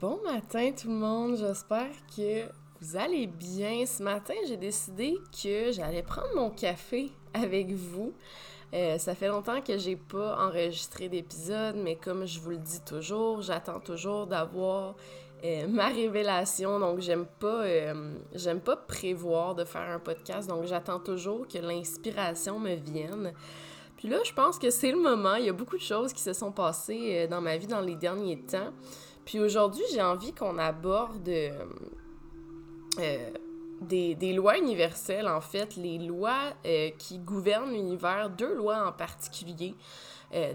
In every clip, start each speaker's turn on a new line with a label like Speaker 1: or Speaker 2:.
Speaker 1: Bon matin tout le monde, j'espère que vous allez bien. Ce matin, j'ai décidé que j'allais prendre mon café avec vous. Euh, ça fait longtemps que j'ai pas enregistré d'épisode, mais comme je vous le dis toujours, j'attends toujours d'avoir euh, ma révélation. Donc j'aime pas euh, j'aime pas prévoir de faire un podcast, donc j'attends toujours que l'inspiration me vienne. Puis là, je pense que c'est le moment. Il y a beaucoup de choses qui se sont passées dans ma vie dans les derniers temps. Puis aujourd'hui, j'ai envie qu'on aborde euh, euh, des, lois universelles, en fait, les lois euh, qui gouvernent l'univers, deux lois en particulier.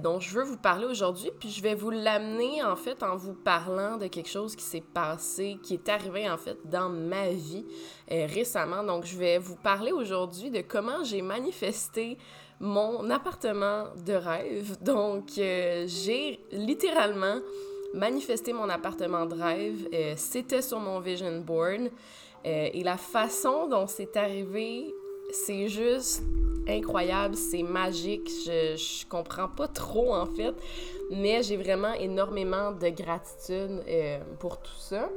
Speaker 1: dont je veux vous parler aujourd'hui, puis je vais vous l'amener en fait en vous parlant de quelque chose qui s'est passé, qui est arrivé en fait dans ma vie récemment. Donc je vais vous parler aujourd'hui de comment j'ai manifesté mon appartement de rêve. Donc j'ai littéralement manifester mon appartement de rêve. Euh, c'était sur mon vision board. Euh, et la façon dont c'est arrivé, c'est juste incroyable, c'est magique. Je, je comprends pas trop en fait, mais j'ai vraiment énormément de gratitude euh, pour tout ça.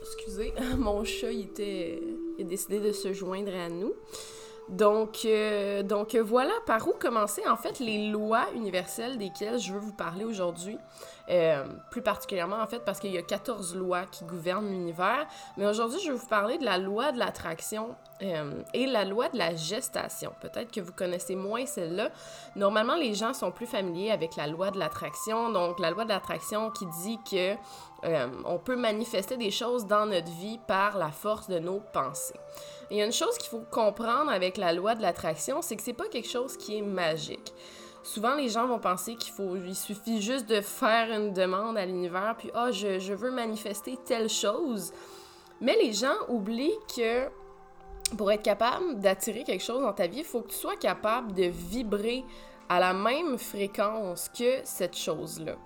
Speaker 1: excusez, mon chat il était, il a décidé de se joindre à nous. Donc, euh, donc voilà par où commencer en fait les lois universelles desquelles je veux vous parler aujourd'hui. Euh, plus particulièrement en fait parce qu'il y a 14 lois qui gouvernent l'univers. Mais aujourd'hui, je vais vous parler de la loi de l'attraction euh, et la loi de la gestation. Peut-être que vous connaissez moins celle-là. Normalement, les gens sont plus familiers avec la loi de l'attraction. Donc, la loi de l'attraction qui dit que on peut manifester des choses dans notre vie par la force de nos pensées. Il y a une chose qu'il faut comprendre avec la loi de l'attraction, c'est que c'est pas quelque chose qui est magique. Souvent, les gens vont penser qu'il faut, il suffit juste de faire une demande à l'univers, puis ah, je, je veux manifester telle chose. Mais les gens oublient que pour être capable d'attirer quelque chose dans ta vie, il faut que tu sois capable de vibrer à la même fréquence que cette chose-là.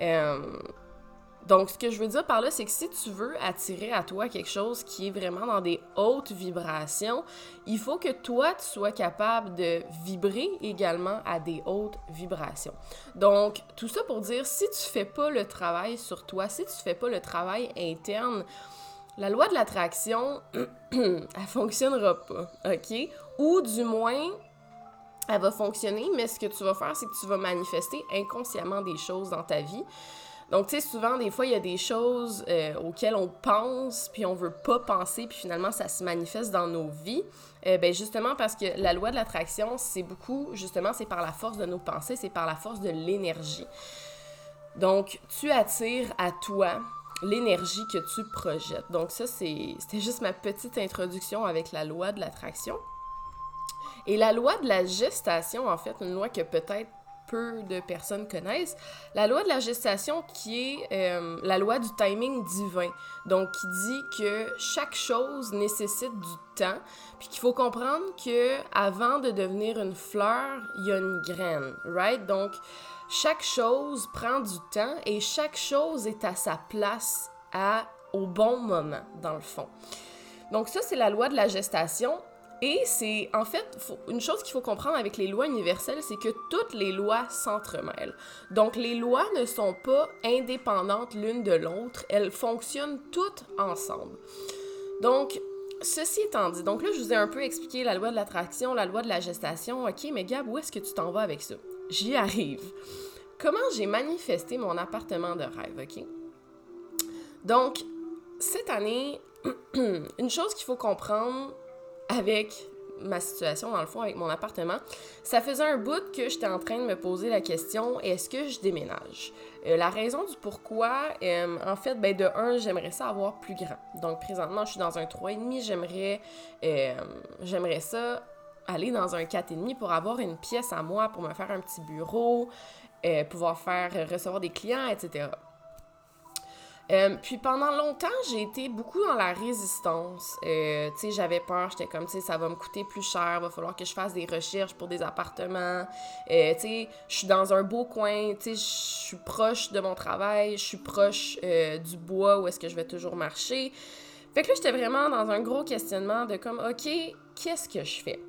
Speaker 1: Euh, donc, ce que je veux dire par là, c'est que si tu veux attirer à toi quelque chose qui est vraiment dans des hautes vibrations, il faut que toi, tu sois capable de vibrer également à des hautes vibrations. Donc, tout ça pour dire, si tu fais pas le travail sur toi, si tu fais pas le travail interne, la loi de l'attraction, elle fonctionnera pas, OK? Ou du moins, elle va fonctionner, mais ce que tu vas faire, c'est que tu vas manifester inconsciemment des choses dans ta vie. Donc, tu sais, souvent, des fois, il y a des choses euh, auxquelles on pense, puis on veut pas penser, puis finalement, ça se manifeste dans nos vies. Euh, ben justement, parce que la loi de l'attraction, c'est beaucoup, justement, c'est par la force de nos pensées, c'est par la force de l'énergie. Donc, tu attires à toi l'énergie que tu projettes. Donc, ça, c'était juste ma petite introduction avec la loi de l'attraction. Et la loi de la gestation, en fait, une loi que peut-être peu de personnes connaissent, la loi de la gestation qui est euh, la loi du timing divin. Donc, qui dit que chaque chose nécessite du temps, puis qu'il faut comprendre que avant de devenir une fleur, il y a une graine, right? Donc, chaque chose prend du temps et chaque chose est à sa place à, au bon moment, dans le fond. Donc ça, c'est la loi de la gestation. Et c'est en fait une chose qu'il faut comprendre avec les lois universelles, c'est que toutes les lois s'entremêlent. Donc les lois ne sont pas indépendantes l'une de l'autre, elles fonctionnent toutes ensemble. Donc ceci étant dit, donc là je vous ai un peu expliqué la loi de l'attraction, la loi de la gestation. OK, mais Gab, où est-ce que tu t'en vas avec ça? J'y arrive. Comment j'ai manifesté mon appartement de rêve, OK? Donc cette année, une chose qu'il faut comprendre avec ma situation, dans le fond, avec mon appartement, ça faisait un bout que j'étais en train de me poser la question est-ce que je déménage? Euh, La raison du pourquoi, euh, en fait, ben, de un, j'aimerais ça avoir plus grand. Donc, présentement, je suis dans un 3,5, j'aimerais, euh, j'aimerais ça aller dans un 4,5 pour avoir une pièce à moi, pour me faire un petit bureau, pouvoir faire recevoir des clients, etc. Euh, puis pendant longtemps, j'ai été beaucoup dans la résistance. Euh, tu sais, j'avais peur, j'étais comme, tu sais, ça va me coûter plus cher, va falloir que je fasse des recherches pour des appartements. Euh, tu sais, je suis dans un beau coin, tu sais, je suis proche de mon travail, je suis proche du bois où est-ce que je vais toujours marcher. Fait que là, j'étais vraiment dans un gros questionnement de comme, OK, qu'est-ce que je fais?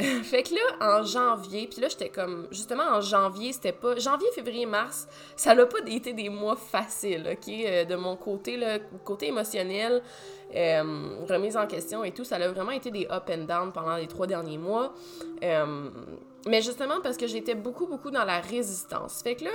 Speaker 1: fait que là, en janvier, puis là, j'étais comme, justement, en janvier, c'était pas, janvier, février, mars, ça n'a pas été des mois faciles, OK? Euh, de mon côté, le côté émotionnel, euh, remise en question et tout, ça a vraiment été des up and down pendant les trois derniers mois. Euh, mais justement, parce que j'étais beaucoup, beaucoup dans la résistance. Fait que là,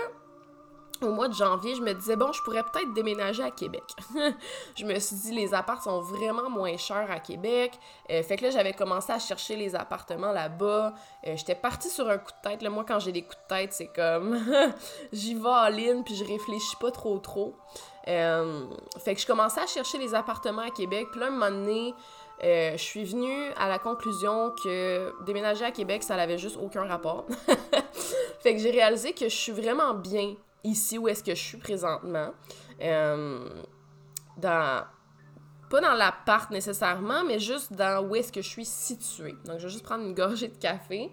Speaker 1: au mois de janvier, je me disais, bon, je pourrais peut-être déménager à Québec. je me suis dit, les apparts sont vraiment moins chers à Québec. Euh, fait que là, j'avais commencé à chercher les appartements là-bas. Euh, j'étais partie sur un coup de tête. Là, moi, quand j'ai des coups de tête, c'est comme, j'y vais en ligne, puis je réfléchis pas trop, trop. Euh, fait que je commençais à chercher les appartements à Québec. Puis là, un moment donné, je suis venue à la conclusion que déménager à Québec, ça n'avait juste aucun rapport. fait que j'ai réalisé que je suis vraiment bien ici où est-ce que je suis présentement. Euh, dans pas dans l'appart nécessairement, mais juste dans où est-ce que je suis située. Donc, je vais juste prendre une gorgée de café.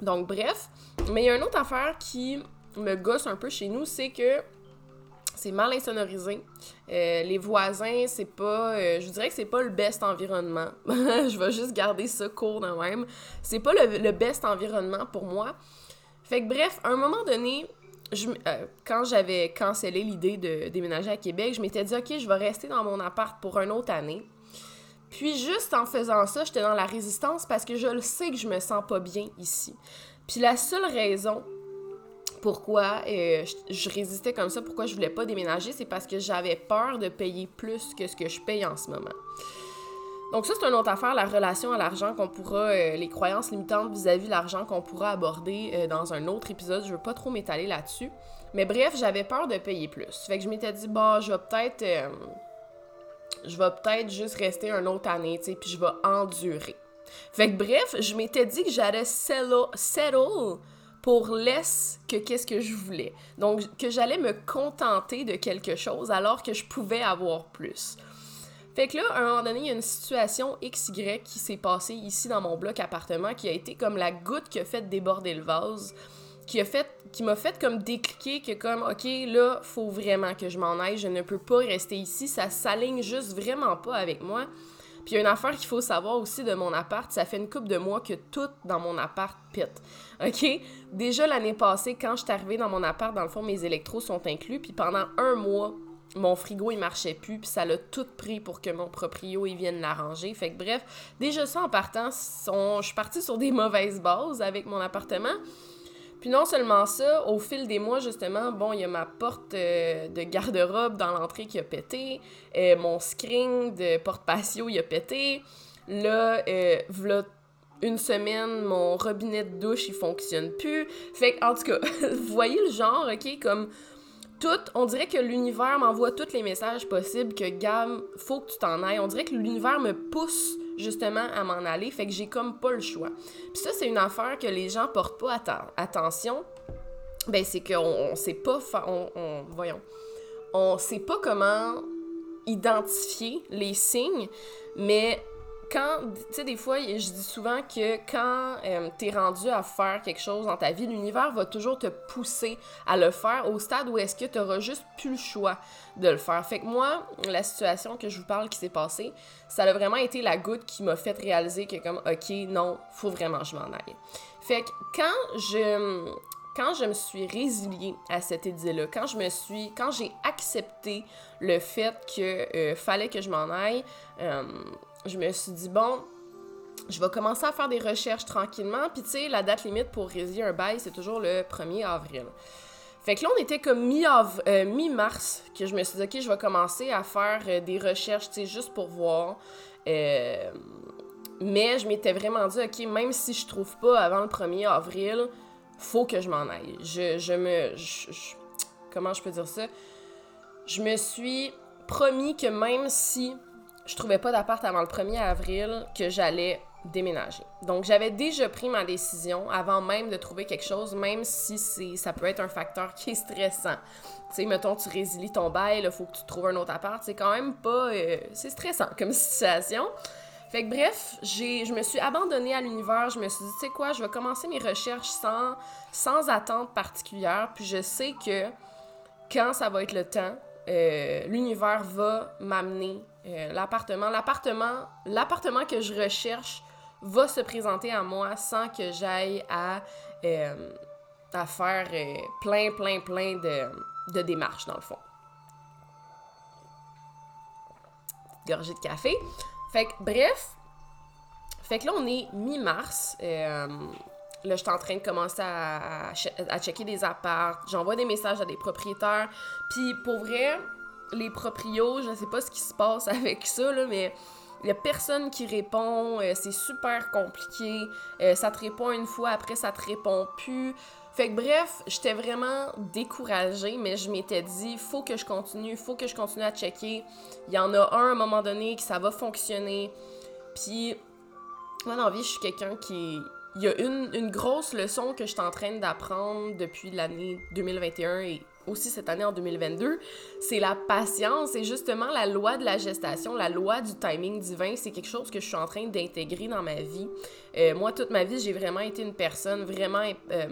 Speaker 1: Donc, bref. Mais il y a une autre affaire qui me gosse un peu chez nous, c'est que c'est mal insonorisé. Euh, les voisins, c'est pas. Euh, je dirais que c'est pas le best environnement. je vais juste garder ça court de même. C'est pas le, le, best environnement pour moi. Fait bref, à un moment donné, euh, quand j'avais cancellé l'idée de déménager à Québec, je m'étais dit, OK, je vais rester dans mon appart pour une autre année. Puis juste en faisant ça, j'étais dans la résistance parce que je le sais que je me sens pas bien ici. Puis la seule raison pourquoi euh, je, je, résistais comme ça, pourquoi je voulais pas déménager, c'est parce que j'avais peur de payer plus que ce que je paye en ce moment. Donc ça, c'est une autre affaire, la relation à l'argent qu'on pourra, euh, les croyances limitantes vis-à-vis de l'argent qu'on pourra aborder euh, dans un autre épisode. Je veux pas trop m'étaler là-dessus. Mais bref, j'avais peur de payer plus. Fait que je m'étais dit, bah, je vais peut-être... Euh, je vais peut-être juste rester une autre année, tu sais, puis je vais endurer. Fait que bref, je m'étais dit que j'allais settle, settle pour less que qu'est-ce que je voulais. Donc, que j'allais me contenter de quelque chose alors que je pouvais avoir plus. Fait que là, à un moment donné, il y a une situation XY qui s'est passée ici dans mon bloc appartement qui a été comme la goutte qui a fait déborder le vase, qui a fait m'a fait comme décliquer que comme OK, là, faut vraiment que je m'en aille, je ne peux pas rester ici, ça s'aligne juste vraiment pas avec moi. Puis y a une affaire qu'il faut savoir aussi de mon appart, ça fait une couple de mois que tout dans mon appart pète. OK? Déjà l'année passée quand je suis arrivée dans mon appart, dans le fond mes électros sont inclus, puis pendant un mois, mon frigo il marchait plus puis ça l'a tout pris pour que mon proprio il vienne l'arranger fait que bref déjà ça en partant je suis partie sur des mauvaises bases avec mon appartement. Puis non seulement ça au fil des mois justement bon il y a ma porte euh, de garde-robe dans l'entrée qui a pété euh, mon screen de porte patio il a pété. Là euh, une semaine, mon robinet de douche, il fonctionne plus. Fait que, en tout cas, vous voyez le genre, OK, comme on dirait que l'univers m'envoie tous les messages possibles que Gam, faut que tu t'en ailles. On dirait que l'univers me pousse justement à m'en aller, fait que j'ai comme pas le choix. Puis ça, c'est une affaire que les gens portent pas attention. Ben, c'est qu'on on sait pas, on, voyons, on sait pas comment identifier les signes, mais quand, tu sais, des fois, je dis souvent que quand euh, tu es rendu à faire quelque chose dans ta vie, l'univers va toujours te pousser à le faire au stade où est-ce que tu auras juste plus le choix de le faire. Fait que moi, la situation que je vous parle qui s'est passée, ça a vraiment été la goutte qui m'a fait réaliser que comme, OK, non, faut vraiment que je m'en aille. Fait que quand je quand je me suis résiliée à cette idée-là, quand je me suis, quand j'ai accepté le fait que euh, fallait que je m'en aille, euh, je me suis dit, bon, je vais commencer à faire des recherches tranquillement. Puis, tu sais, la date limite pour résilier un bail, c'est toujours le 1er avril. Fait que là, on était comme euh, mi-mars que je me suis dit, OK, je vais commencer à faire euh, des recherches, tu sais, juste pour voir. Euh, mais je m'étais vraiment dit, OK, même si je trouve pas avant le 1er avril, faut que je m'en aille. Je, je me. comment je peux dire ça? Je me suis promis que même si je trouvais pas d'appart avant le 1er avril que j'allais déménager. Donc j'avais déjà pris ma décision avant même de trouver quelque chose, même si ça peut être un facteur qui est stressant. Tu sais, mettons, tu résilies ton bail, il faut que tu trouves un autre appart, c'est quand même pas... Euh, c'est stressant comme situation. Fait que bref, je me suis abandonnée à l'univers, je me suis dit, tu sais quoi, je vais commencer mes recherches sans, sans attente particulière, puis je sais que quand ça va être le temps, euh, l'univers va m'amener Euh, l'appartement, l'appartement, l'appartement que je recherche va se présenter à moi sans que j'aille à, euh, à faire euh, plein, plein, plein de, de démarches, dans le fond. Gorgée de café. Fait que, bref, fait que là, on est mi-mars. là, je suis en train de commencer à, à, checker des apparts. J'envoie des messages à des propriétaires. Puis, pour vrai, les proprios, je sais pas ce qui se passe avec ça, là, mais il y a personne qui répond, euh, c'est super compliqué, euh, ça te répond une fois, après ça te répond plus. Fait que bref, j'étais vraiment découragée, mais je m'étais dit, faut que je continue, faut que je continue à checker. Il y en a un à un moment donné qui ça va fonctionner. Puis, moi dans la vie, je suis quelqu'un qui. Il y a une, une grosse leçon que je suis en train d'apprendre depuis l'année 2021 et aussi cette année en 2022, c'est la patience et justement la loi de la gestation, la loi du timing divin, c'est quelque chose que je suis en train d'intégrer dans ma vie. Euh, moi, toute ma vie, j'ai vraiment été une personne vraiment, euh,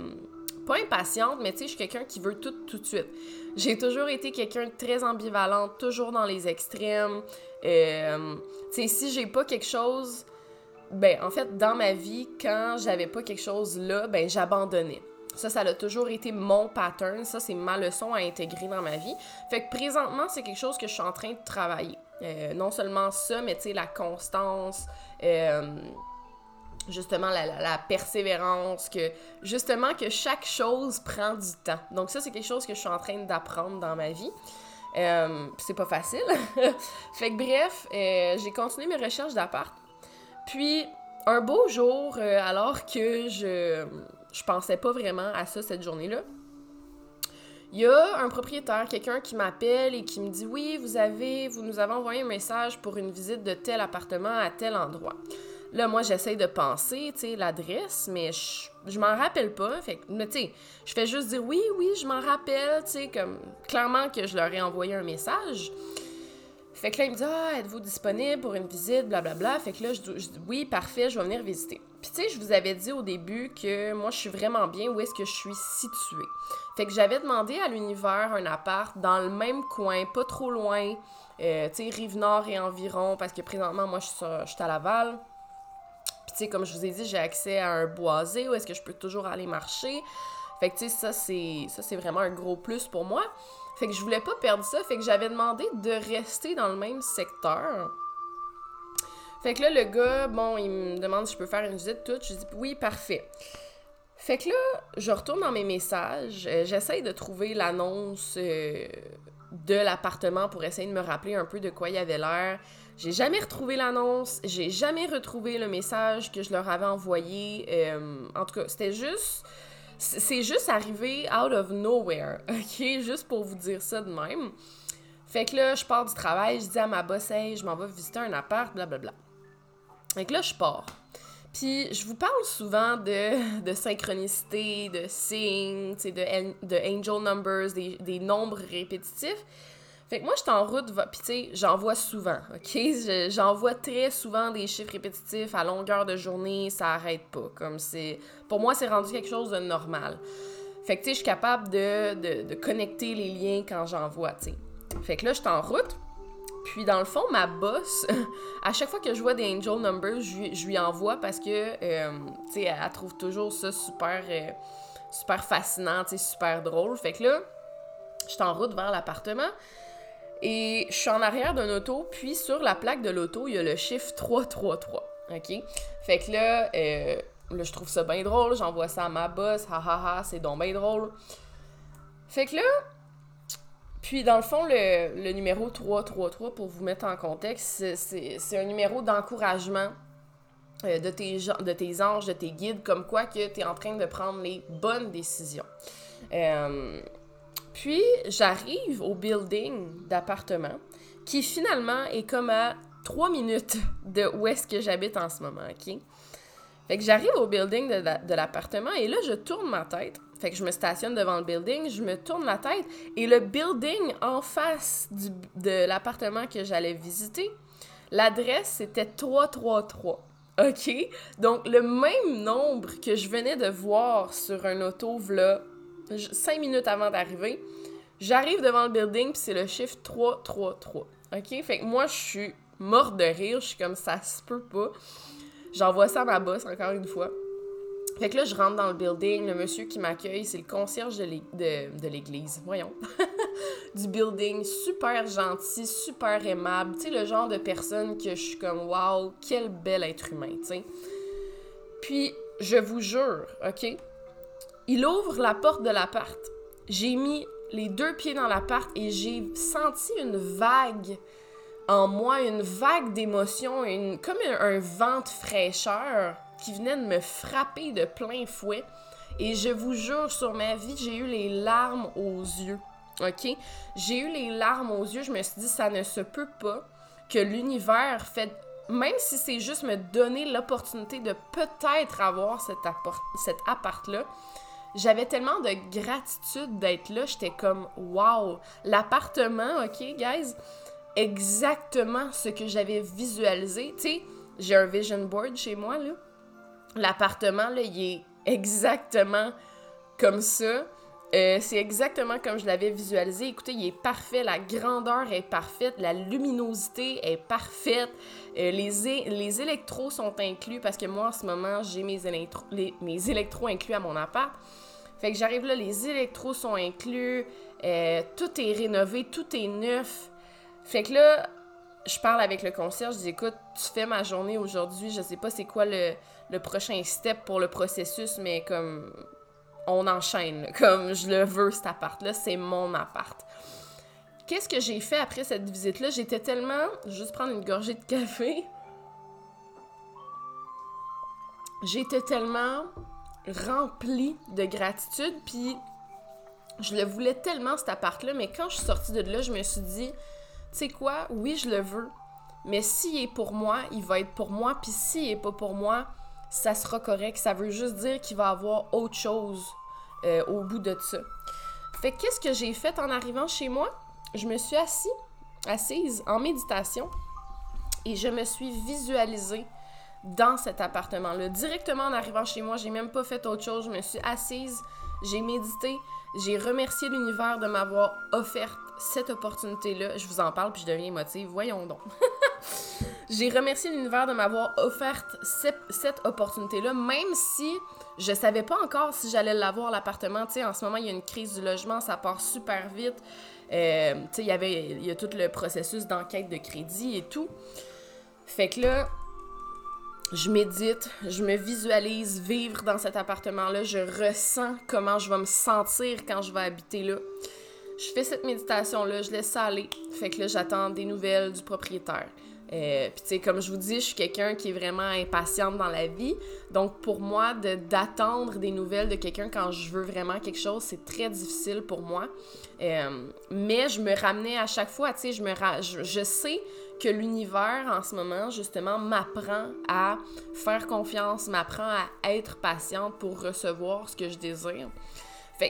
Speaker 1: pas impatiente, mais tu sais, je suis quelqu'un qui veut tout tout de suite. J'ai toujours été quelqu'un de très ambivalent, toujours dans les extrêmes. Euh, tu sais, si j'ai pas quelque chose, ben en fait, dans ma vie, quand j'avais pas quelque chose là, ben j'abandonnais. Ça, ça a toujours été mon pattern. Ça, c'est ma leçon à intégrer dans ma vie. Fait que présentement, c'est quelque chose que je suis en train de travailler. Euh, non seulement ça, mais tu sais, la constance, euh, justement la, persévérance, que justement que chaque chose prend du temps. Donc ça, c'est quelque chose que je suis en train d'apprendre dans ma vie. Euh, c'est pas facile. fait que bref, j'ai continué mes recherches d'appart. Puis, un beau jour, alors que je je pensais pas vraiment à ça cette journée-là. Il y a un propriétaire, quelqu'un qui m'appelle et qui me dit Oui, vous avez, vous nous avez envoyé un message pour une visite de tel appartement à tel endroit. Là, moi, j'essaye de penser, tu sais, l'adresse, mais je, je m'en rappelle pas. Fait je fais juste dire oui, oui, je m'en rappelle, tu sais, comme clairement que je leur ai envoyé un message. Fait que là, il me dit Ah, êtes-vous disponible pour une visite, blablabla. Fait que là, je, dis Oui, parfait, je vais venir visiter. Puis tu sais, je vous avais dit au début que moi, je suis vraiment bien où est-ce que je suis située. Fait que j'avais demandé à l'univers un appart dans le même coin, pas trop loin, euh, tu sais, Rive-Nord et environ, parce que présentement, moi, je suis, je suis à Laval. Puis tu sais, comme je vous ai dit, j'ai accès à un boisé où est-ce que je peux toujours aller marcher. Fait que tu sais, ça, c'est vraiment un gros plus pour moi. Fait que je voulais pas perdre ça, fait que j'avais demandé de rester dans le même secteur. Fait que là, le gars, bon, il me demande si je peux faire une visite toute. Je dis oui, parfait. Fait que là, je retourne dans mes messages. Euh, j'essaye de trouver l'annonce euh, de l'appartement pour essayer de me rappeler un peu de quoi il y avait l'air. J'ai jamais retrouvé l'annonce. J'ai jamais retrouvé le message que je leur avais envoyé. Euh, en tout cas, c'était juste. C'est juste arrivé out of nowhere, ok? Juste pour vous dire ça de même. Fait que là, je pars du travail, je dis à ma boss, hey, je m'en vais visiter un appart, blablabla. Fait que là, je pars. Puis, je vous parle souvent de, de synchronicité, de signes, de, de angel numbers, des, des, nombres répétitifs. Fait que moi, je suis en route, puis tu sais, j'en vois souvent, OK? J'en vois très souvent des chiffres répétitifs à longueur de journée, ça arrête pas. Comme c'est... Pour moi, c'est rendu quelque chose de normal. Fait que tu sais, je suis capable de, de, de, connecter les liens quand j'en vois, tu sais. Fait que là, je suis en route, puis dans le fond, ma boss, à chaque fois que je vois des angel numbers, je, lui envoie parce que, euh, tu sais, elle trouve toujours ça super, euh, super fascinant, tu sais, super drôle. Fait que là, je suis en route vers l'appartement et je suis en arrière d'un auto, puis sur la plaque de l'auto, il y a le chiffre 333, ok? Fait que là, euh, là je trouve ça bien drôle, j'envoie ça à ma boss, ha ha ha, c'est donc bien drôle. Fait que là, puis, dans le fond, le, numéro 333, pour vous mettre en contexte, c'est un numéro d'encouragement euh, de, tes, de tes anges, de tes guides, comme quoi que tu es en train de prendre les bonnes décisions. Euh, puis, j'arrive au building d'appartement qui finalement est comme à 3 minutes de où est-ce que j'habite en ce moment, OK? Fait que j'arrive au building de l'appartement et là, je tourne ma tête fait que je me stationne devant le building, je me tourne la tête et le building en face de l'appartement que j'allais visiter, l'adresse c'était 333. OK? Donc le même nombre que je venais de voir sur un auto là, cinq minutes avant d'arriver, J'arrive devant le building, puis c'est le chiffre 333. OK? Fait que moi, je suis morte de rire. Je suis comme ça se peut pas. J'envoie ça à ma boss, encore une fois. Fait que là, je rentre dans le building. Le monsieur qui m'accueille, c'est le concierge de l'église. Voyons. du building. Super gentil, super aimable. Tu sais, le genre de personne que je suis comme, waouh, quel bel être humain, tu sais. Puis, je vous jure, OK? Il ouvre la porte de l'appart. J'ai mis les deux pieds dans l'appart et j'ai senti une vague en moi, une vague d'émotions, une, comme un, vent de fraîcheur qui venait de me frapper de plein fouet. Et je vous jure, sur ma vie, j'ai eu les larmes aux yeux. OK? J'ai eu les larmes aux yeux. Je me suis dit, ça ne se peut pas que l'univers fait. Même si c'est juste me donner l'opportunité de peut-être avoir cet appart-là, j'avais tellement de gratitude d'être là. J'étais comme, wow, l'appartement, OK, guys, exactement ce que j'avais visualisé. Tu sais, j'ai un vision board chez moi, là. L'appartement, là, il est exactement comme ça. Euh, c'est exactement comme je l'avais visualisé. Écoutez, il est parfait, la grandeur est parfaite, la luminosité est parfaite, euh, les, les électros sont inclus parce que moi en ce moment j'ai mes, électro mes électros inclus à mon appart. Fait que j'arrive là, les électros sont inclus, euh, tout est rénové, tout est neuf. Fait que là, je parle avec le concierge, je dis écoute, tu fais ma journée aujourd'hui, je sais pas c'est quoi le, le prochain step pour le processus, mais comme on enchaîne, comme je le veux cet appart-là, c'est mon appart. Qu'est-ce que j'ai fait après cette visite-là? J'étais tellement. Juste prendre une gorgée de café. J'étais tellement remplie de gratitude, puis je le voulais tellement cet appart-là, mais quand je suis sortie de là, je me suis dit, tu sais quoi, oui, je le veux, mais s'il est pour moi, il va être pour moi, puis s'il est pas pour moi, ça sera correct. Ça veut juste dire qu'il va avoir autre chose euh, au bout de ça. Fait qu'est-ce que j'ai fait en arrivant chez moi? Je me suis assis, assise en méditation et je me suis visualisée dans cet appartement-là. Directement en arrivant chez moi, j'ai même pas fait autre chose. Je me suis assise, j'ai médité, j'ai remercié l'univers de m'avoir offert cette opportunité-là. Je vous en parle puis je deviens émotive. Voyons donc. j'ai remercié l'univers de m'avoir offert cette, opportunité-là, même si je savais pas encore si j'allais l'avoir, l'appartement. Tu sais, en ce moment, il y a une crise du logement, ça part super vite. Euh, tu sais, il y avait il y a tout le processus d'enquête de crédit et tout. Fait que là, je médite, je me visualise vivre dans cet appartement-là, je ressens comment je vais me sentir quand je vais habiter là. Je fais cette méditation-là, je laisse ça aller. Fait que là, j'attends des nouvelles du propriétaire. Euh, Puis, tu sais, comme je vous dis, je suis quelqu'un qui est vraiment impatiente dans la vie. Donc, pour moi, d'attendre des nouvelles de quelqu'un quand je veux vraiment quelque chose, c'est très difficile pour moi. Euh, mais je me ramenais à chaque fois, tu sais, je, je, je sais que l'univers, en ce moment, justement, m'apprend à faire confiance, m'apprend à être patiente pour recevoir ce que je désire.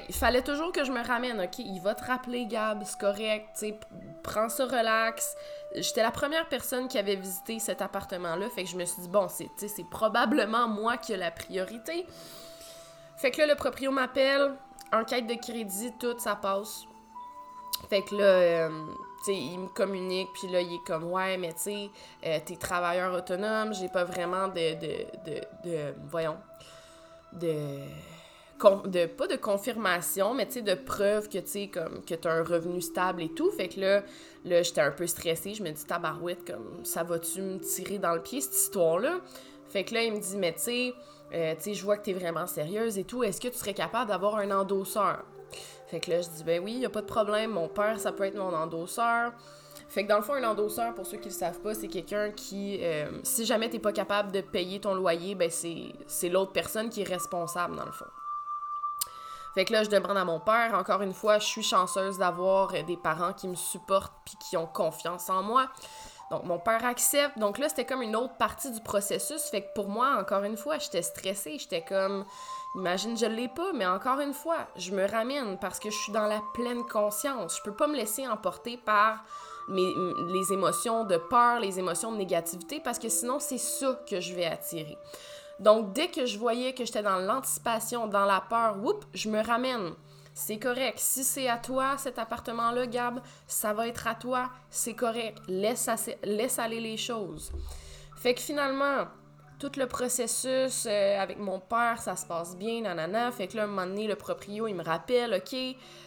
Speaker 1: Il fallait toujours que je me ramène, OK? Il va te rappeler, Gab, c'est correct, tu prends ça relax. J'étais la première personne qui avait visité cet appartement-là, fait que je me suis dit, bon, c'est probablement moi qui ai la priorité. Fait que là, le proprio m'appelle, enquête de crédit, tout, ça passe. Fait que là, euh, il me communique, puis là, il est comme, ouais, mais tu sais, euh, t'es travailleur autonome, j'ai pas vraiment de, de, de voyons, de de pas de confirmation, mais tu sais, de preuve que tu sais, comme que un revenu stable et tout. Fait que là, là j'étais un peu stressée. Je me dis, tabarouette, comme ça va-tu me tirer dans le pied, cette histoire-là? Fait que là, il me dit, mais tu sais, euh, tu sais, je vois que t'es vraiment sérieuse et tout. Est-ce que tu serais capable d'avoir un endosseur? Fait que là, je dis, ben oui, y a pas de problème. Mon père, ça peut être mon endosseur. Fait que dans le fond, un endosseur, pour ceux qui le savent pas, c'est quelqu'un qui, euh, si jamais t'es pas capable de payer ton loyer, ben c'est l'autre personne qui est responsable, dans le fond. Fait que là, je demande à mon père, encore une fois, je suis chanceuse d'avoir des parents qui me supportent puis qui ont confiance en moi. Donc, mon père accepte. Donc là, c'était comme une autre partie du processus. Fait que pour moi, encore une fois, j'étais stressée. J'étais comme, imagine, je l'ai pas, mais encore une fois, je me ramène parce que je suis dans la pleine conscience. Je peux pas me laisser emporter par les émotions de peur, les émotions de négativité, parce que sinon, c'est ça que je vais attirer. Donc, dès que je voyais que j'étais dans l'anticipation, dans la peur, whoop, je me ramène. c'est correct. Si c'est à toi, cet appartement-là, Gab, ça va être à toi, c'est correct. Laisse, aller les choses. Fait que finalement, tout le processus euh, avec mon père, ça se passe bien, nanana. Fait que là, un moment donné, le proprio, il me rappelle, OK,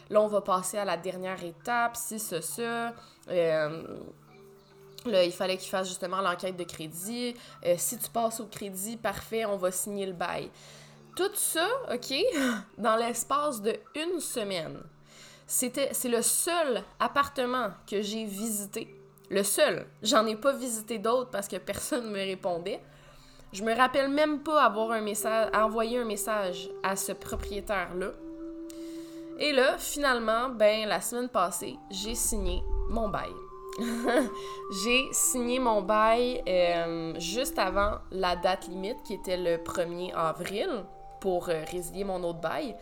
Speaker 1: là, on va passer à la dernière étape, si, ça, ça. Euh, il fallait qu'il fasse justement l'enquête de crédit. Euh, si tu passes au crédit, parfait, on va signer le bail. Tout ça, OK, dans l'espace de une semaine. C'était, c'est le seul appartement que j'ai visité. Le seul. J'en ai pas visité d'autres parce que personne ne me répondait. Je me rappelle même pas avoir un message, envoyé un message à ce propriétaire-là. Et là, finalement, ben, la semaine passée, j'ai signé mon bail. j'ai signé mon bail euh, juste avant la date limite qui était le 1er avril pour euh, résilier mon autre bail.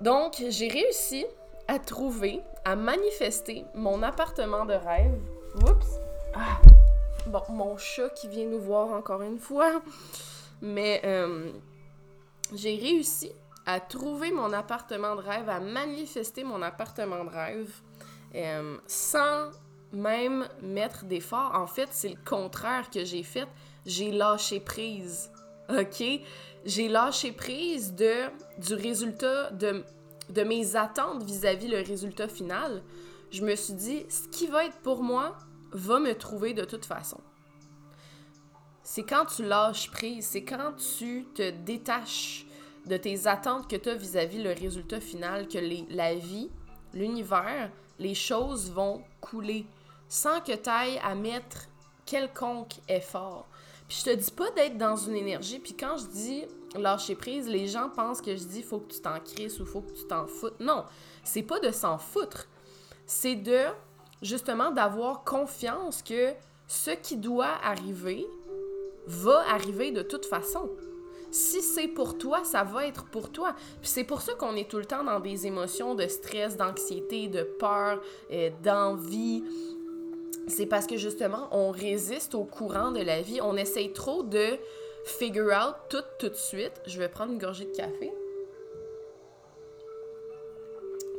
Speaker 1: Donc, j'ai réussi à trouver, à manifester mon appartement de rêve. Oups! Ah. Bon, mon chat qui vient nous voir encore une fois. Mais euh, j'ai réussi à trouver mon appartement de rêve, à manifester mon appartement de rêve sans même mettre d'effort. En fait, c'est le contraire que j'ai fait. J'ai lâché prise. OK? J'ai lâché prise de, du résultat, de, de mes attentes vis-à-vis -vis le résultat final. Je me suis dit, ce qui va être pour moi, va me trouver de toute façon. C'est quand tu lâches prise, c'est quand tu te détaches de tes attentes que tu as vis-à-vis le résultat final que la vie, l'univers, les choses vont couler sans que tu ailles à mettre quelconque effort. Puis je te dis pas d'être dans une énergie, puis quand je dis lâcher prise, les gens pensent que je dis faut que tu t'en crisses ou faut que tu t'en foutes. Non, c'est pas de s'en foutre. C'est de justement d'avoir confiance que ce qui doit arriver va arriver de toute façon. Si c'est pour toi, ça va être pour toi. Puis c'est pour ça qu'on est tout le temps dans des émotions de stress, d'anxiété, de peur, euh, d'envie. C'est parce que justement, on résiste au courant de la vie. On essaye trop de figure out tout tout de suite. Je vais prendre une gorgée de café.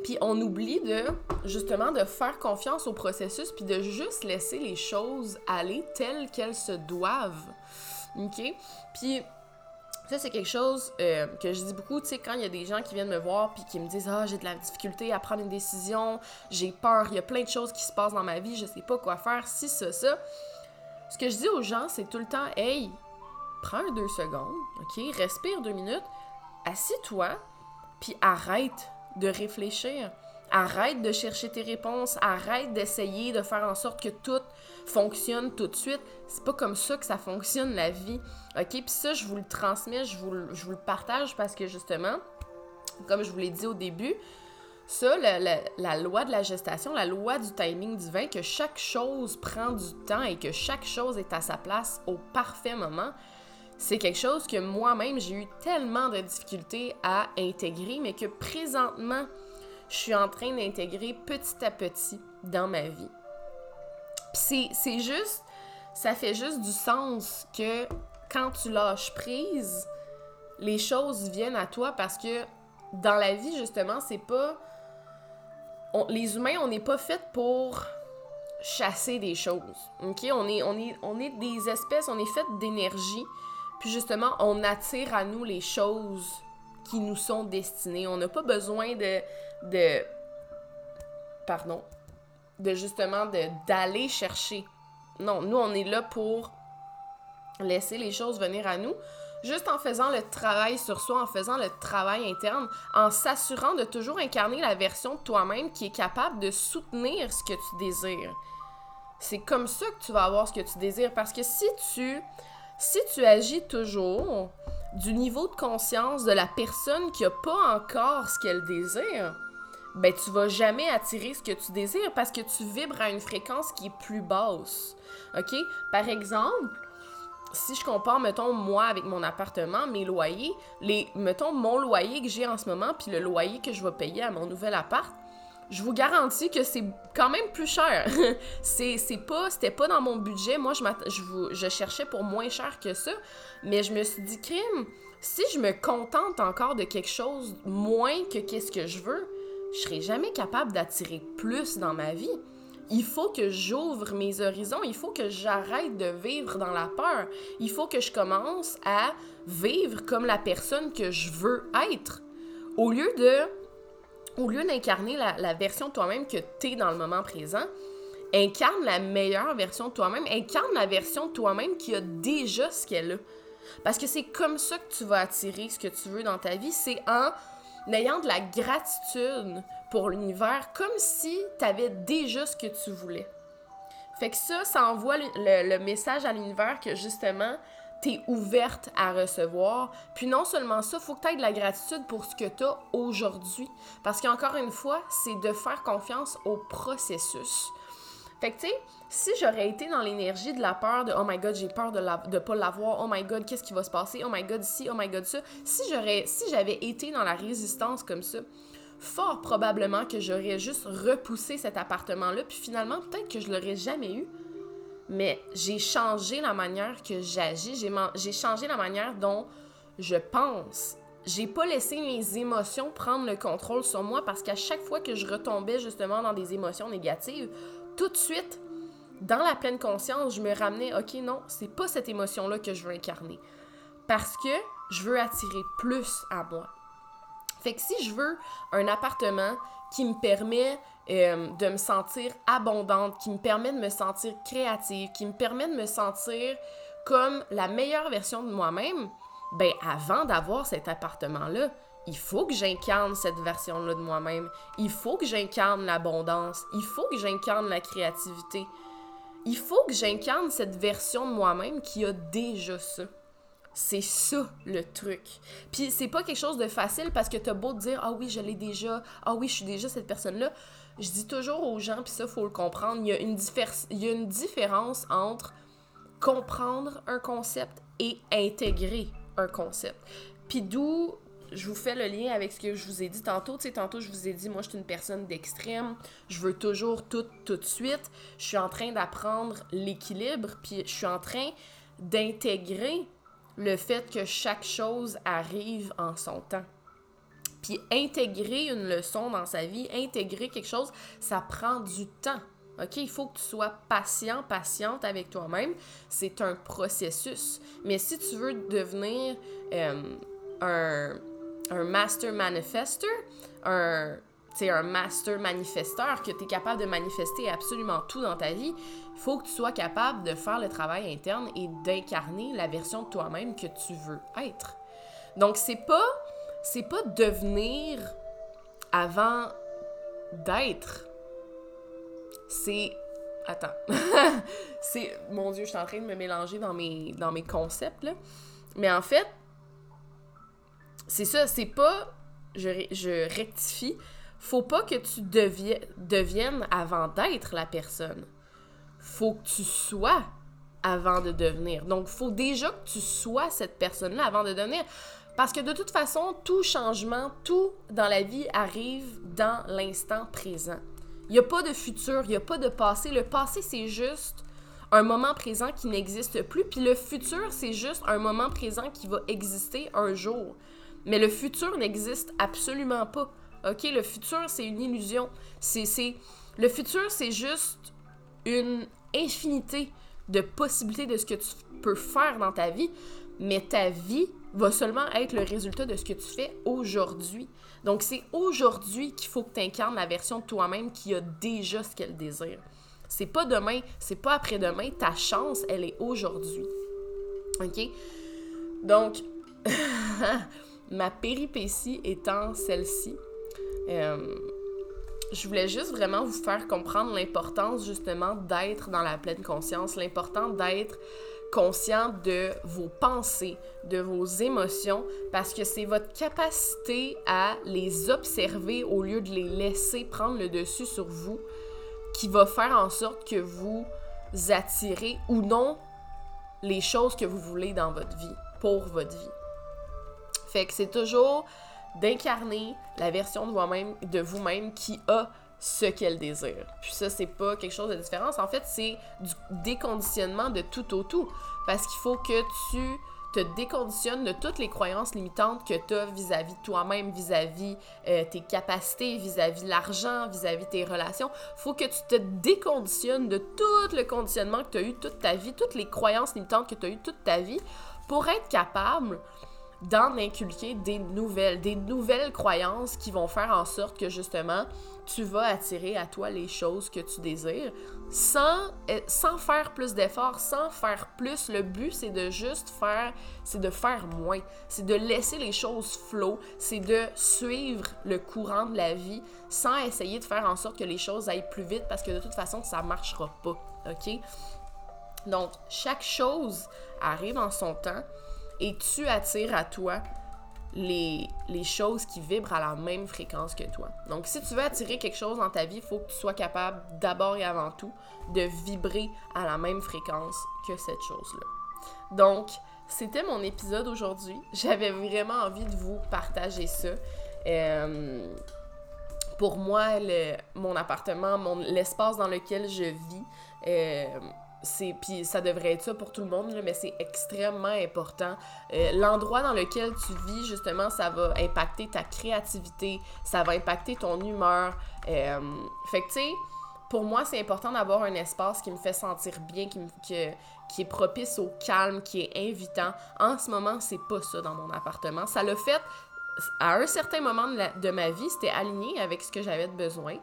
Speaker 1: Puis on oublie de justement de faire confiance au processus puis de juste laisser les choses aller telles qu'elles se doivent. OK? Puis ça, c'est quelque chose euh, que je dis beaucoup, tu sais, quand il y a des gens qui viennent me voir puis qui me disent Ah, j'ai de la difficulté à prendre une décision, j'ai peur, il y a plein de choses qui se passent dans ma vie, je sais pas quoi faire, si, ça, ça. Ce que je dis aux gens, c'est tout le temps Hey, prends deux secondes, OK? Respire deux minutes, assis-toi, puis arrête de réfléchir. Arrête de chercher tes réponses, arrête d'essayer de faire en sorte que tout fonctionne tout de suite. C'est pas comme ça que ça fonctionne la vie. OK, puis ça je vous le transmets, je vous, le partage parce que justement, comme je vous l'ai dit au début, ça, la, la, loi de la gestation, la loi du timing divin, que chaque chose prend du temps et que chaque chose est à sa place au parfait moment, c'est quelque chose que moi-même, j'ai eu tellement de difficultés à intégrer, mais que présentement, je suis en train d'intégrer petit à petit dans ma vie. Puis c'est juste, ça fait juste du sens que quand tu lâches prise, les choses viennent à toi parce que dans la vie, justement, c'est pas. les humains, on n'est pas faits pour chasser des choses. OK? On est des espèces, on est fait d'énergie. Puis justement, on attire à nous les choses qui nous sont destinées. On n'a pas besoin de, de. Pardon. De justement d'aller chercher. Non, nous, on est là pour laisser les choses venir à nous, juste en faisant le travail sur soi, en faisant le travail interne, en s'assurant de toujours incarner la version de toi-même qui est capable de soutenir ce que tu désires. C'est comme ça que tu vas avoir ce que tu désires parce que si tu si tu agis toujours du niveau de conscience de la personne qui n'a pas encore ce qu'elle désire, ben tu vas jamais attirer ce que tu désires parce que tu vibres à une fréquence qui est plus basse. OK? Par exemple, si je compare, mettons, moi avec mon appartement, mes loyers, les, mettons, mon loyer que j'ai en ce moment, puis le loyer que je vais payer à mon nouvel appart, je vous garantis que c'est quand même plus cher. c'est, pas, c'était pas dans mon budget. Moi, je, je, je cherchais pour moins cher que ça. Mais je me suis dit, crime, si je me contente encore de quelque chose moins que qu'est-ce que je veux, je serai jamais capable d'attirer plus dans ma vie. Il faut que j'ouvre mes horizons, il faut que j'arrête de vivre dans la peur. Il faut que je commence à vivre comme la personne que je veux être. Au lieu de au lieu d'incarner la, version de toi-même que tu es dans le moment présent, incarne la meilleure version de toi-même, incarne la version de toi-même qui a déjà ce qu'elle a. Parce que c'est comme ça que tu vas attirer ce que tu veux dans ta vie, c'est en ayant de la gratitude pour l'univers, comme si tu avais déjà ce que tu voulais. Fait que ça, ça envoie le, message à l'univers que justement, tu es ouverte à recevoir. Puis non seulement ça, faut que tu aies de la gratitude pour ce que tu as aujourd'hui. Parce qu'encore une fois, c'est de faire confiance au processus. Fait que, tu sais, si j'aurais été dans l'énergie de la peur de Oh my god, j'ai peur de, la, de pas l'avoir, oh my god, qu'est-ce qui va se passer, oh my god, si, oh my god, ça, si j'aurais, si j'avais été dans la résistance comme ça, fort probablement que j'aurais juste repoussé cet appartement-là, puis finalement, peut-être que je l'aurais jamais eu. Mais j'ai changé la manière que j'agis, j'ai, changé la manière dont je pense. J'ai pas laissé mes émotions prendre le contrôle sur moi parce qu'à chaque fois que je retombais justement dans des émotions négatives, tout de suite, dans la pleine conscience, je me ramenais, ok, non, c'est pas cette émotion-là que je veux incarner. Parce que je veux attirer plus à moi. Fait que si je veux un appartement qui me permet euh, de me sentir abondante, qui me permet de me sentir créative, qui me permet de me sentir comme la meilleure version de moi-même, ben avant d'avoir cet appartement-là, il faut que j'incarne cette version-là de moi-même. Il faut que j'incarne l'abondance. Il faut que j'incarne la créativité. Il faut que j'incarne cette version de moi-même qui a déjà ça. C'est ça le truc. Puis c'est pas quelque chose de facile parce que t'as beau te dire Ah oui, je l'ai déjà, ah oui, je suis déjà cette personne-là. Je dis toujours aux gens, puis ça, faut le comprendre, il y, a une il y a une différence entre comprendre un concept et intégrer un concept. Puis d'où je vous fais le lien avec ce que je vous ai dit tantôt. Tu sais, tantôt, je vous ai dit, moi, je suis une personne d'extrême. Je veux toujours tout, tout de suite. Je suis en train d'apprendre l'équilibre, puis je suis en train d'intégrer le fait que chaque chose arrive en son temps. Puis intégrer une leçon dans sa vie, intégrer quelque chose, ça prend du temps. OK? Il faut que tu sois patient, patiente avec toi-même. C'est un processus. Mais si tu veux devenir euh, un, un master manifester, un, un master manifesteur, que tu es capable de manifester absolument tout dans ta vie, il faut que tu sois capable de faire le travail interne et d'incarner la version de toi-même que tu veux être. Donc, c'est pas, c'est pas devenir avant d'être. C'est. Attends. c'est. Mon Dieu, je suis en train de me mélanger dans mes, dans mes concepts, là. Mais en fait, c'est ça, c'est pas. Je, je rectifie. Faut pas que tu deviennes avant d'être la personne. Faut que tu sois avant de devenir. Donc, faut déjà que tu sois cette personne-là avant de devenir. Parce que de toute façon, tout changement, tout dans la vie arrive dans l'instant présent. Il n'y a pas de futur, il n'y a pas de passé. Le passé, c'est juste un moment présent qui n'existe plus. Puis le futur, c'est juste un moment présent qui va exister un jour. Mais le futur n'existe absolument pas. OK? Le futur, c'est une illusion. C'est, Le futur, c'est juste une infinité de possibilités de ce que tu peux faire dans ta vie, mais ta vie va seulement être le résultat de ce que tu fais aujourd'hui. Donc, c'est aujourd'hui qu'il faut que tu incarnes la version de toi-même qui a déjà ce qu'elle désire. C'est pas demain, c'est pas après-demain. Ta chance, elle est aujourd'hui. OK? Donc, ma péripétie étant celle-ci, euh, je voulais juste vraiment vous faire comprendre l'importance justement d'être dans la pleine conscience, l'important d'être conscient de vos pensées, de vos émotions, parce que c'est votre capacité à les observer au lieu de les laisser prendre le dessus sur vous qui va faire en sorte que vous attirez ou non les choses que vous voulez dans votre vie, pour votre vie. Fait que c'est toujours d'incarner la version de vous-même, de qui a ce qu'elle désire. Puis ça, c'est pas quelque chose de différent. En fait, c'est du déconditionnement de tout au tout. Parce qu'il faut que tu te déconditionnes de toutes les croyances limitantes que tu as vis-à-vis de toi-même, vis-à-vis euh, tes capacités, vis-à-vis l'argent, vis-à-vis tes relations. faut que tu te déconditionnes de tout le conditionnement que tu as eu toute ta vie, toutes les croyances limitantes que tu as eu toute ta vie pour être capable d'en inculquer des nouvelles, des nouvelles croyances qui vont faire en sorte que justement tu vas attirer à toi les choses que tu désires sans, euh, sans faire plus d'efforts, sans faire plus. Le but, c'est de juste faire, c'est de faire moins. C'est de laisser les choses flow, c'est de suivre le courant de la vie sans essayer de faire en sorte que les choses aillent plus vite parce que de toute façon, ça marchera pas. OK? Donc, chaque chose arrive en son temps et tu attires à toi les, choses qui vibrent à la même fréquence que toi. Donc, si tu veux attirer quelque chose dans ta vie, il faut que tu sois capable d'abord et avant tout de vibrer à la même fréquence que cette chose-là. Donc, c'était mon épisode aujourd'hui. J'avais vraiment envie de vous partager ça. Euh, pour moi, mon appartement, mon, l'espace dans lequel je vis, euh, c'est puis ça devrait être ça pour tout le monde mais c'est extrêmement important. Euh, l'endroit dans lequel tu vis justement ça va impacter ta créativité ça va impacter ton humeur. Euh, fait que tu sais pour moi c'est important d'avoir un espace qui me fait sentir bien qui, est propice au calme qui est invitant. En ce moment c'est pas ça dans mon appartement. Ça l'a fait à un certain moment de, de ma vie c'était aligné avec ce que j'avais de besoin.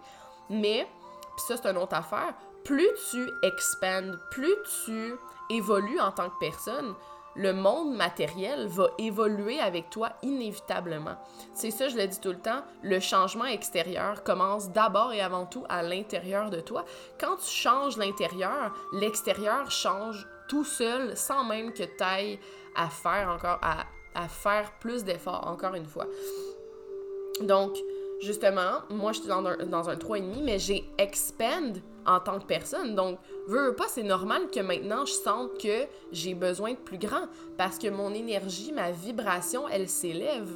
Speaker 1: Mais puis ça c'est une autre affaire plus tu expandes, plus tu évolues en tant que personne, le monde matériel va évoluer avec toi inévitablement. C'est ça, je le dis tout le temps, le changement extérieur commence d'abord et avant tout à l'intérieur de toi. Quand tu changes l'intérieur, l'extérieur change tout seul sans même que tu ailles à faire encore, à, faire plus d'efforts, encore une fois. Donc, justement, moi, je suis dans un, dans un 3,5, mais j'ai expand en tant que personne. Donc, veux, veux pas, c'est normal que maintenant, je sente que j'ai besoin de plus grand parce que mon énergie, ma vibration, elle s'élève.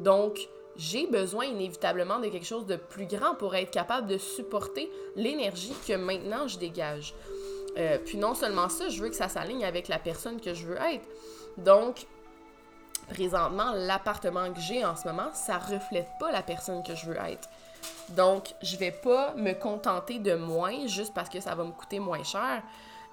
Speaker 1: Donc, j'ai besoin inévitablement de quelque chose de plus grand pour être capable de supporter l'énergie que maintenant je dégage. Euh, puis non seulement ça, je veux que ça s'aligne avec la personne que je veux être. Donc, présentement, l'appartement que j'ai en ce moment, ça reflète pas la personne que je veux être. Donc, je vais pas me contenter de moins juste parce que ça va me coûter moins cher.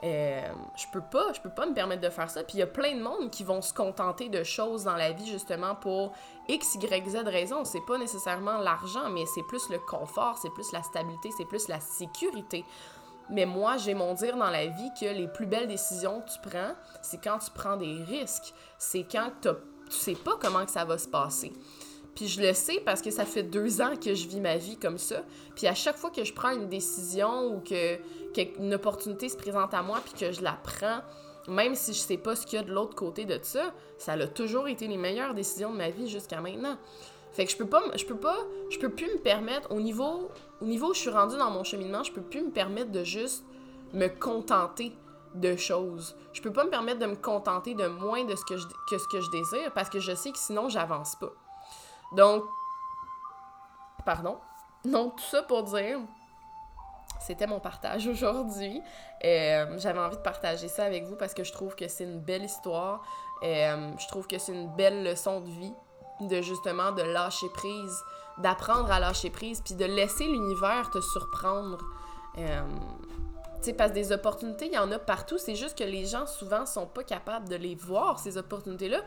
Speaker 1: Euh, je peux pas, je peux pas me permettre de faire ça. Puis il y a plein de monde qui vont se contenter de choses dans la vie justement pour X, Y, Z raison. C'est pas nécessairement l'argent, mais c'est plus le confort, c'est plus la stabilité, c'est plus la sécurité. Mais moi, j'ai mon dire dans la vie que les plus belles décisions que tu prends, c'est quand tu prends des risques. C'est quand tu sais pas comment que ça va se passer. Puis je le sais parce que ça fait deux ans que je vis ma vie comme ça. Puis à chaque fois que je prends une décision ou que qu'une opportunité se présente à moi puis que je la prends, même si je sais pas ce qu'il y a de l'autre côté de ça, ça a toujours été les meilleures décisions de ma vie jusqu'à maintenant. Fait que je peux pas, je peux pas, je peux plus me permettre, au niveau, au niveau où je suis rendue dans mon cheminement, je peux plus me permettre de juste me contenter de choses. Je peux pas me permettre de me contenter de moins de ce que je, que ce que je désire parce que je sais que sinon j'avance pas. Donc, pardon. Donc, tout ça pour dire, c'était mon partage aujourd'hui. Euh, J'avais envie de partager ça avec vous parce que je trouve que c'est une belle histoire. Euh, je trouve que c'est une belle leçon de vie de justement de lâcher prise, d'apprendre à lâcher prise, puis de laisser l'univers te surprendre. Euh, parce que des opportunités, il y en a partout. C'est juste que les gens, souvent, sont pas capables de les voir, ces opportunités-là.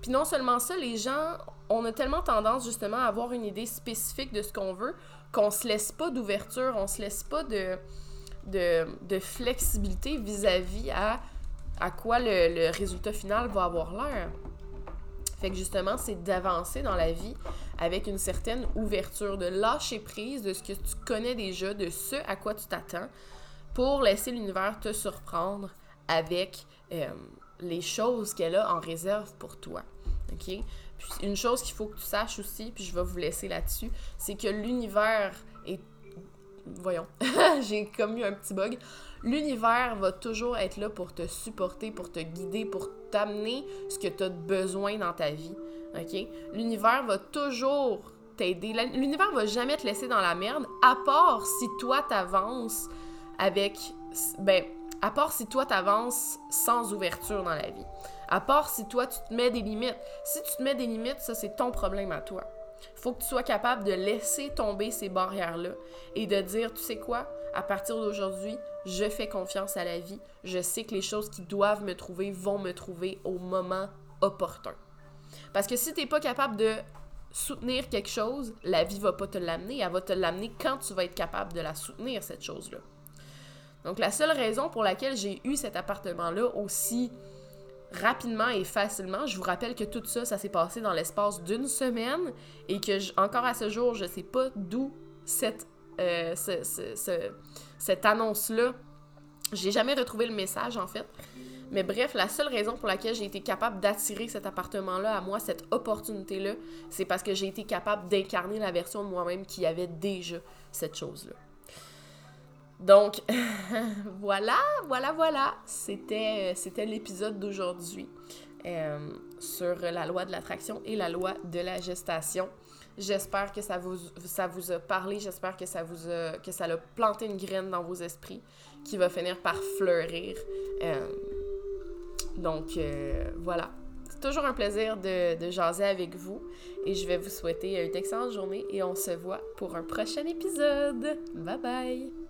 Speaker 1: Puis non seulement ça, les gens, on a tellement tendance, justement, à avoir une idée spécifique de ce qu'on veut qu'on se laisse pas d'ouverture, on se laisse pas de, de, flexibilité vis-à-vis à, à quoi le, le résultat final va avoir l'air. Fait que justement, c'est d'avancer dans la vie avec une certaine ouverture, de lâcher prise de ce que tu connais déjà, de ce à quoi tu t'attends, pour laisser l'univers te surprendre avec euh, les choses qu'elle a en réserve pour toi. Puis une chose qu'il faut que tu saches aussi, puis je vais vous laisser là-dessus, c'est que l'univers est... Voyons, j'ai comme eu un petit bug. L'univers va toujours être là pour te supporter, pour te guider, pour t'amener ce que tu as besoin dans ta vie. OK? L'univers va toujours t'aider. L'univers va jamais te laisser dans la merde, à part si toi t'avances avec ben À part si toi, t'avances sans ouverture dans la vie. À part si toi, tu te mets des limites. Si tu te mets des limites, ça, c'est ton problème à toi. Faut que tu sois capable de laisser tomber ces barrières-là et de dire, tu sais quoi, à partir d'aujourd'hui, je fais confiance à la vie. Je sais que les choses qui doivent me trouver vont me trouver au moment opportun. Parce que si tu n'es pas capable de soutenir quelque chose, la vie va pas te l'amener. Elle va te l'amener quand tu vas être capable de la soutenir, cette chose-là. Donc, la seule raison pour laquelle j'ai eu cet appartement-là aussi rapidement et facilement, je vous rappelle que tout ça, ça s'est passé dans l'espace d'une semaine et que, encore à ce jour, je sais pas d'où cette, euh, cette annonce-là. J'ai jamais retrouvé le message, en fait. Mais bref, la seule raison pour laquelle j'ai été capable d'attirer cet appartement-là à moi, cette opportunité-là, c'est parce que j'ai été capable d'incarner la version de moi-même qui avait déjà cette chose-là. Donc, voilà, voilà, voilà. C'était, c'était l'épisode d'aujourd'hui euh, sur la loi de l'attraction et la loi de la gestation. J'espère que ça vous, a parlé, j'espère que ça vous a, que ça planté une graine dans vos esprits qui va finir par fleurir. Euh, donc euh, voilà. C'est toujours un plaisir de, de jaser avec vous et je vais vous souhaiter une excellente journée et on se voit pour un prochain épisode. Bye bye!